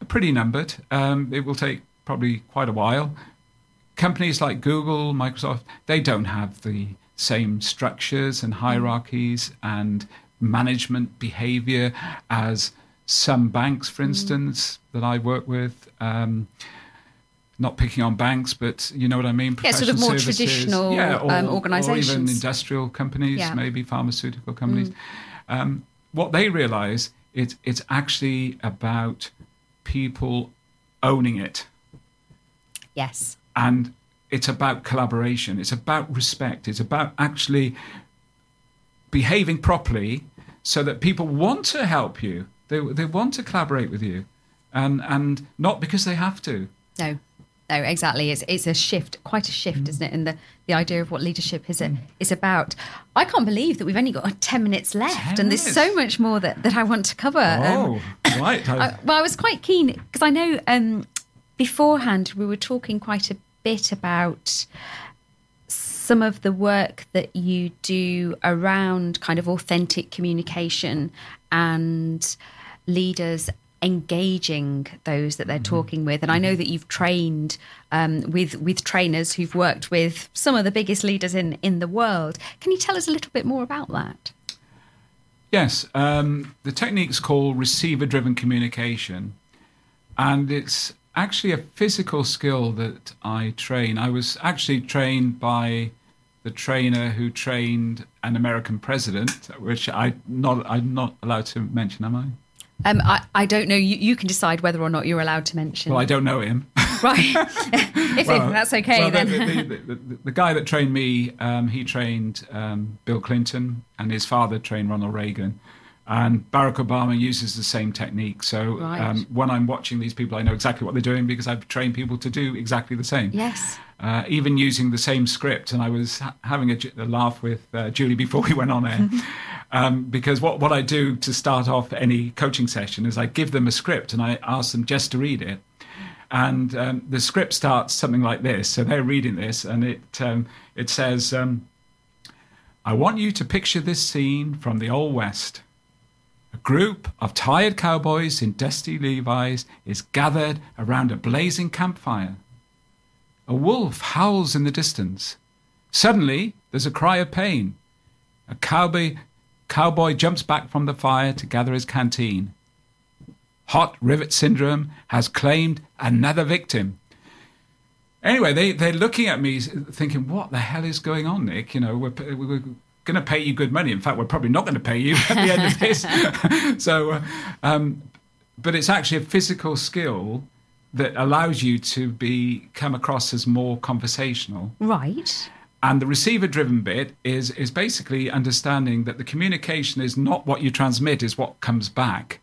Speaker 2: are pretty numbered. Um, it will take probably quite a while. Companies like Google, Microsoft, they don't have the same structures and hierarchies and management behavior as some banks, for mm. instance, mm. that I work with. Um, not picking on banks, but you know what I mean.
Speaker 1: Yeah, sort of more services. traditional yeah, or, um, organisations,
Speaker 2: or even industrial companies, yeah. maybe pharmaceutical companies. Mm. Um, what they realise is it's actually about people owning it.
Speaker 1: Yes,
Speaker 2: and it's about collaboration. It's about respect. It's about actually behaving properly so that people want to help you. They they want to collaborate with you, and and not because they have to.
Speaker 1: No. No, exactly. It's it's a shift, quite a shift, mm. isn't it? In the, the idea of what leadership is a, mm. is about. I can't believe that we've only got ten minutes left, 10 and there's minutes. so much more that, that I want to cover.
Speaker 2: Oh, um, right.
Speaker 1: I, well, I was quite keen because I know um, beforehand we were talking quite a bit about some of the work that you do around kind of authentic communication and leaders engaging those that they're mm-hmm. talking with. And I know mm-hmm. that you've trained um, with with trainers who've worked with some of the biggest leaders in in the world. Can you tell us a little bit more about that?
Speaker 2: Yes, um, the technique's called receiver-driven communication, and it's actually a physical skill that I train. I was actually trained by the trainer who trained an American president, which I not I'm not allowed to mention, am I?
Speaker 1: Um, I, I don't know. You, you can decide whether or not you're allowed to mention.
Speaker 2: Well, I don't know him.
Speaker 1: right. if, well, that's okay, well, then.
Speaker 2: The, the, the, the, guy that trained me, um, he trained um, Bill Clinton, and his father trained Ronald Reagan. And Barack Obama uses the same technique. So right. um, when I'm watching these people, I know exactly what they're doing because I've trained people to do exactly the same.
Speaker 1: Yes.
Speaker 2: Uh, even using the same script. And I was ha- having a, a, laugh with uh, Julie before we went on air. Um, because what, what I do to start off any coaching session is I give them a script and I ask them just to read it. And um, the script starts something like this. So they're reading this, and it um, it says, um, "I want you to picture this scene from the Old West. A group of tired cowboys in dusty Levi's is gathered around a blazing campfire. A wolf howls in the distance. Suddenly, there's a cry of pain. A cowboy cowboy jumps back from the fire to gather his canteen." Hot rivet syndrome has claimed another victim. Anyway, they, they're looking at me thinking, what the hell is going on, Nick? You know, we're, we're going to pay you good money. In fact, we're probably not going to pay you at the end of this. so, uh, um, but it's actually a physical skill that allows you to be come across as more conversational.
Speaker 1: Right.
Speaker 2: And the receiver driven bit is is basically understanding that the communication is not what you transmit, is what comes back.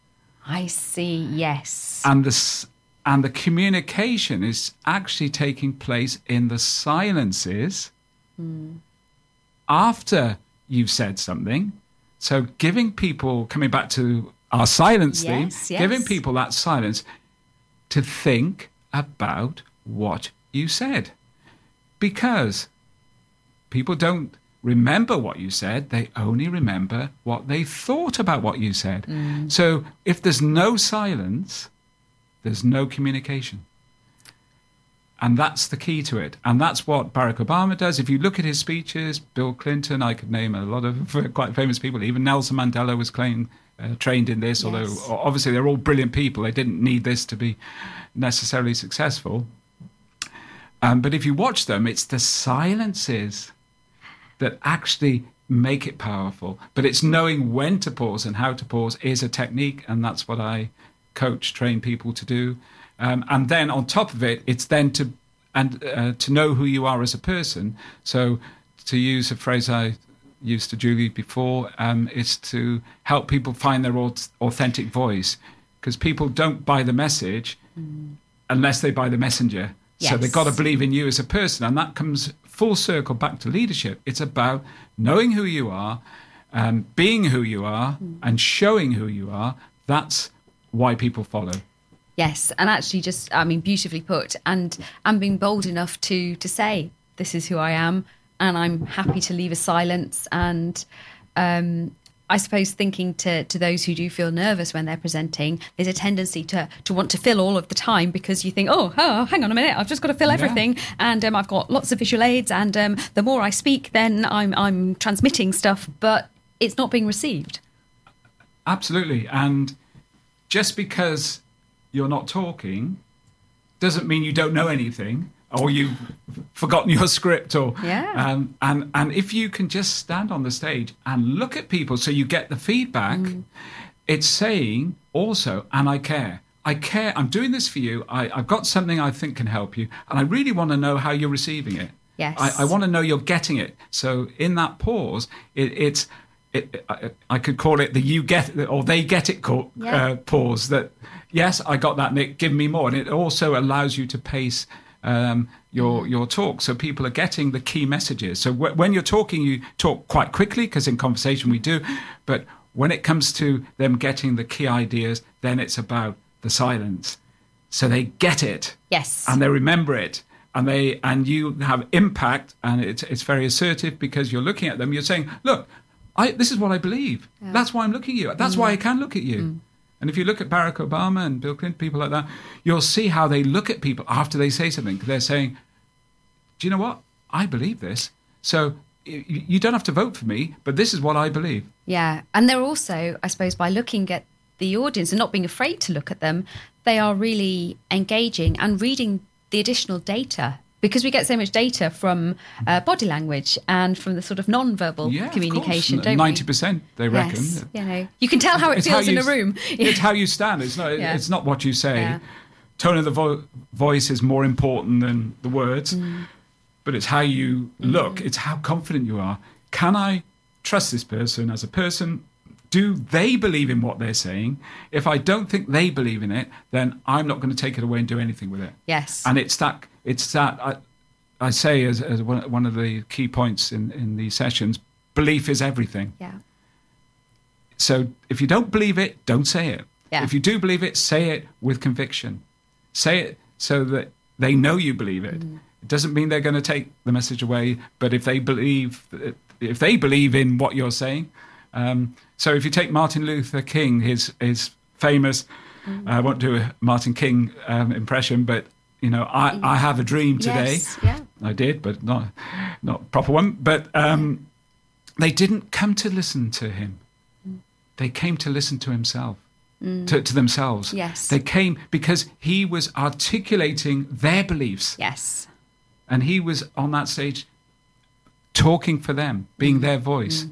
Speaker 1: I see. Yes.
Speaker 2: And the and the communication is actually taking place in the silences mm. after you've said something. So giving people coming back to our silence yes, theme, yes. giving people that silence to think about what you said. Because people don't remember what you said, they only remember what they thought about what you said. Mm. So if there's no silence, there's no communication. And that's the key to it. And that's what Barack Obama does. If you look at his speeches, Bill Clinton, I could name a lot of quite famous people. Even Nelson Mandela was claimed, uh, trained in this, yes. although obviously they're all brilliant people. They didn't need this to be necessarily successful. Um, but if you watch them, it's the silences that actually make it powerful. But it's knowing when to pause and how to pause is a technique, and that's what I coach, train people to do. Um, and then on top of it, it's then to and uh, to know who you are as a person. So to use a phrase I used to Julie before, um, is to help people find their authentic voice, because people don't buy the message mm. unless they buy the messenger. Yes. So they've got to believe in you as a person, and that comes full circle back to leadership. It's about knowing who you are, um, being who you are, mm. and showing who you are. That's why people follow.
Speaker 1: Yes, and actually, just I mean, beautifully put, and and being bold enough to to say this is who I am, and I'm happy to leave a silence and um, I suppose thinking to, to those who do feel nervous when they're presenting, there's a tendency to, to want to fill all of the time because you think, oh, oh hang on a minute, I've just got to fill everything, yeah. and um, I've got lots of visual aids, and um, the more I speak, then I'm I'm transmitting stuff, but it's not being received.
Speaker 2: Absolutely, and just because you're not talking doesn't mean you don't know anything or you've forgotten your script or
Speaker 1: yeah.
Speaker 2: Um, and and if you can just stand on the stage and look at people so you get the feedback mm. it's saying also and i care. I care. I'm doing this for you. I, i've got something i think can help you and i really want to know how you're receiving it.
Speaker 1: Yes.
Speaker 2: I, I want to know you're getting it. So in that pause it, it's it, I, I, could call it the you get or they get it call, yeah. uh, pause that yes i got that nick. Give me more. And it also allows you to pace um, your mm-hmm. your talk, so people are getting the key messages. So w- when you're talking, you talk quite quickly because in conversation we do, but when it comes to them getting the key ideas, then it's about the silence. So they get it,
Speaker 1: yes,
Speaker 2: and they remember it, and they and you have impact, and it's it's very assertive because you're looking at them. You're saying, look. I, this is what I believe. Yeah. That's why I'm looking at you. That's mm. why I can look at you. Mm. And if you look at Barack Obama and Bill Clinton, people like that, you'll see how they look at people after they say something. They're saying, Do you know what? I believe this. So you don't have to vote for me, but this is what I believe.
Speaker 1: Yeah. And they're also, I suppose, by looking at the audience and not being afraid to look at them, they are really engaging and reading the additional data because we get so much data from uh, body language and from the sort of non-verbal
Speaker 2: yeah,
Speaker 1: communication, don't
Speaker 2: 90%, we? 90%, they reckon.
Speaker 1: Yes, you know, you can tell how it it's feels how in a room.
Speaker 2: it's how you stand. It's not. Yeah. It's not what you say. Yeah. Tone of the vo- voice is more important than the words, mm. but it's how you look. Mm. It's how confident you are. Can I trust this person as a person? Do they believe in what they're saying? If I don't think they believe in it, then I'm not going to take it away and do anything with it.
Speaker 1: Yes.
Speaker 2: And it's that it's that I, I say as, as one, one of the key points in, in these sessions, belief is everything.
Speaker 1: Yeah.
Speaker 2: so if you don't believe it, don't say it.
Speaker 1: Yeah.
Speaker 2: If you do believe it, say it with conviction. Say it so that they know you believe it. It doesn't mean they're going to take the message away, but if they believe, if they believe in what you're saying, um, so if you take Martin Luther King, his his famous, I won't do a Martin King um, impression, but you know, I, I have a dream today.
Speaker 1: Yes, yeah.
Speaker 2: I did, but not not proper one. But um, they didn't come to listen to him; they came to listen to himself, to, to themselves.
Speaker 1: Yes.
Speaker 2: they came because he was articulating their beliefs,
Speaker 1: Yes.
Speaker 2: and he was on that stage talking for them, being their voice.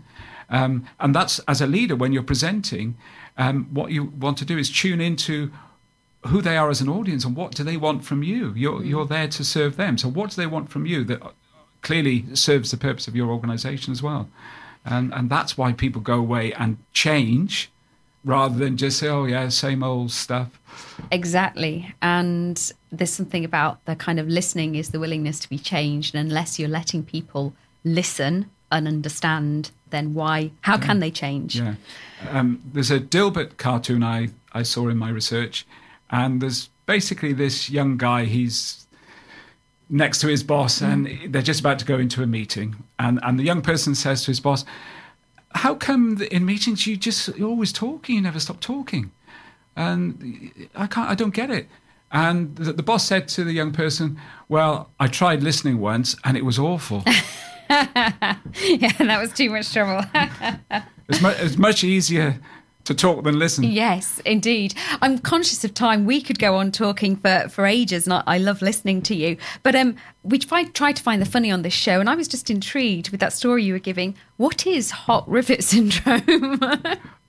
Speaker 2: Um, and that's as a leader when you're presenting, um, what you want to do is tune into who they are as an audience and what do they want from you. You're you're there to serve them. So what do they want from you that clearly serves the purpose of your organization as well? And and that's why people go away and change rather than just say, oh yeah, same old stuff.
Speaker 1: Exactly. And there's something about the kind of listening is the willingness to be changed. And unless you're letting people listen and understand, then why, how can they change?
Speaker 2: Yeah. Um, there's a Dilbert cartoon I, I saw in my research, and there's basically this young guy, he's next to his boss, and hmm. they're just about to go into a meeting. And, and the young person says to his boss, How come in meetings you just, you're always talking, you never stop talking? And I can't, I don't get it. And the, the boss said to the young person, Well, I tried listening once, and it was awful.
Speaker 1: Yeah, that was too much trouble.
Speaker 2: it's, mu- it's much easier to talk than listen.
Speaker 1: yes, indeed. I'm conscious of time. We could go on talking for, for ages, and I, I love listening to you. But um, we try, try to find the funny on this show, and I was just intrigued with that story you were giving. What is hot rivet syndrome?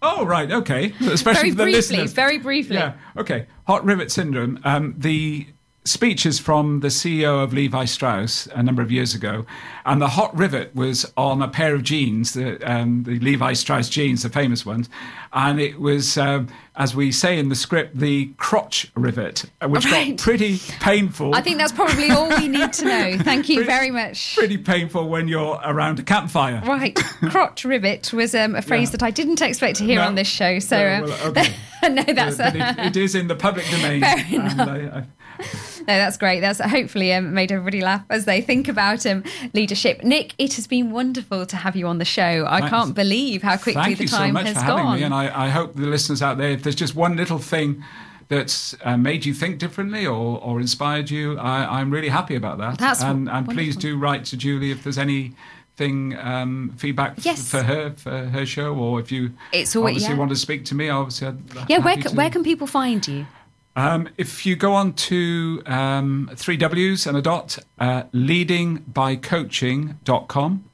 Speaker 2: Oh, right. Okay. Especially
Speaker 1: very
Speaker 2: for the
Speaker 1: briefly,
Speaker 2: listeners.
Speaker 1: very briefly.
Speaker 2: Yeah. Okay. Hot rivet syndrome. Um, the speech is from the CEO of Levi Strauss a number of years ago, and the hot rivet was on a pair of jeans, the, um, the Levi Strauss jeans, the famous ones, and it was, um, as we say in the script, the crotch rivet, uh, which
Speaker 1: Right.
Speaker 2: got pretty painful.
Speaker 1: I think that's probably all we need to know. Thank you
Speaker 2: Pretty-
Speaker 1: very much.
Speaker 2: pretty painful when you're around a campfire.
Speaker 1: Right, crotch rivet was um, a phrase
Speaker 2: Yeah.
Speaker 1: that I didn't expect to hear
Speaker 2: No.
Speaker 1: on this show. So, uh,
Speaker 2: well, okay.
Speaker 1: no, that's
Speaker 2: Uh, it, it is in the public domain.
Speaker 1: Fair
Speaker 2: and I-
Speaker 1: that's great. That's hopefully um, made everybody laugh as they think about um, leadership. Nick, it has been wonderful to have you on the show. I
Speaker 2: Thanks.
Speaker 1: can't believe how quickly
Speaker 2: Thank
Speaker 1: the
Speaker 2: you so much
Speaker 1: has
Speaker 2: for having
Speaker 1: gone.
Speaker 2: me, and I, I hope the listeners out there, if there's just one little thing that's uh, made you think differently or, or inspired you, I, I'm really happy about that.
Speaker 1: That's
Speaker 2: and, and please do write to Julie if there's anything um, feedback
Speaker 1: Yes.
Speaker 2: for her for her show, or if you
Speaker 1: It's always-
Speaker 2: obviously
Speaker 1: yeah.
Speaker 2: want to speak to me. Obviously, I'd,
Speaker 1: yeah, where,
Speaker 2: to.
Speaker 1: where can people find you?
Speaker 2: Um, if you go on to um, three W's and a dot, uh, leadingbycoaching.com,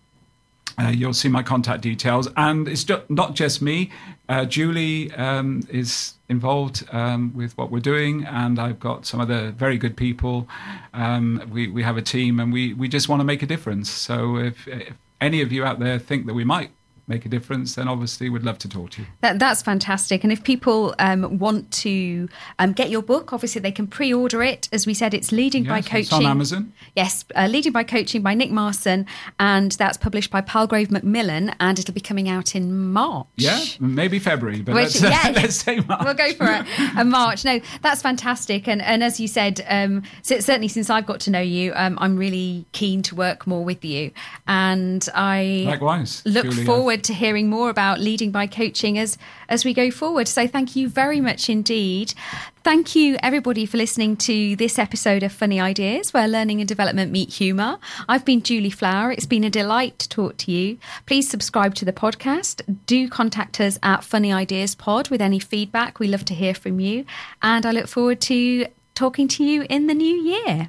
Speaker 2: uh, you'll see my contact details. And it's not just me. Uh, Julie um, is involved um, with what we're doing, and I've got some other very good people. Um, we, we have a team, and we, we just want to make a difference. So if, if any of you out there think that we might make a difference, then obviously we'd love to talk to you.
Speaker 1: That, that's fantastic. And if people um, want to um, get your book, obviously they can pre-order it. As we said, it's Leading by Coaching.
Speaker 2: it's on Amazon.
Speaker 1: Yes, uh, Leading by Coaching by Nick Marson, and that's published by Palgrave Macmillan, and it'll be coming out in March.
Speaker 2: Yeah, maybe February, but
Speaker 1: Which-
Speaker 2: let's,
Speaker 1: yeah.
Speaker 2: let's say March.
Speaker 1: We'll go for a, a March. No, that's fantastic. And and as you said, um, certainly since I've got to know you, um, I'm really keen to work more with you. And I
Speaker 2: Likewise,
Speaker 1: look
Speaker 2: Julia.
Speaker 1: forward to hearing more about leading by coaching as as we go forward. So thank you very much indeed. Thank you everybody for listening to this episode of Funny Ideas, where learning and development meet humour. I've been Julie Flower. It's been a delight to talk to you. Please subscribe to the podcast. Do contact us at Funny Ideas Pod with any feedback. We love to hear from you, and I look forward to talking to you in the new year.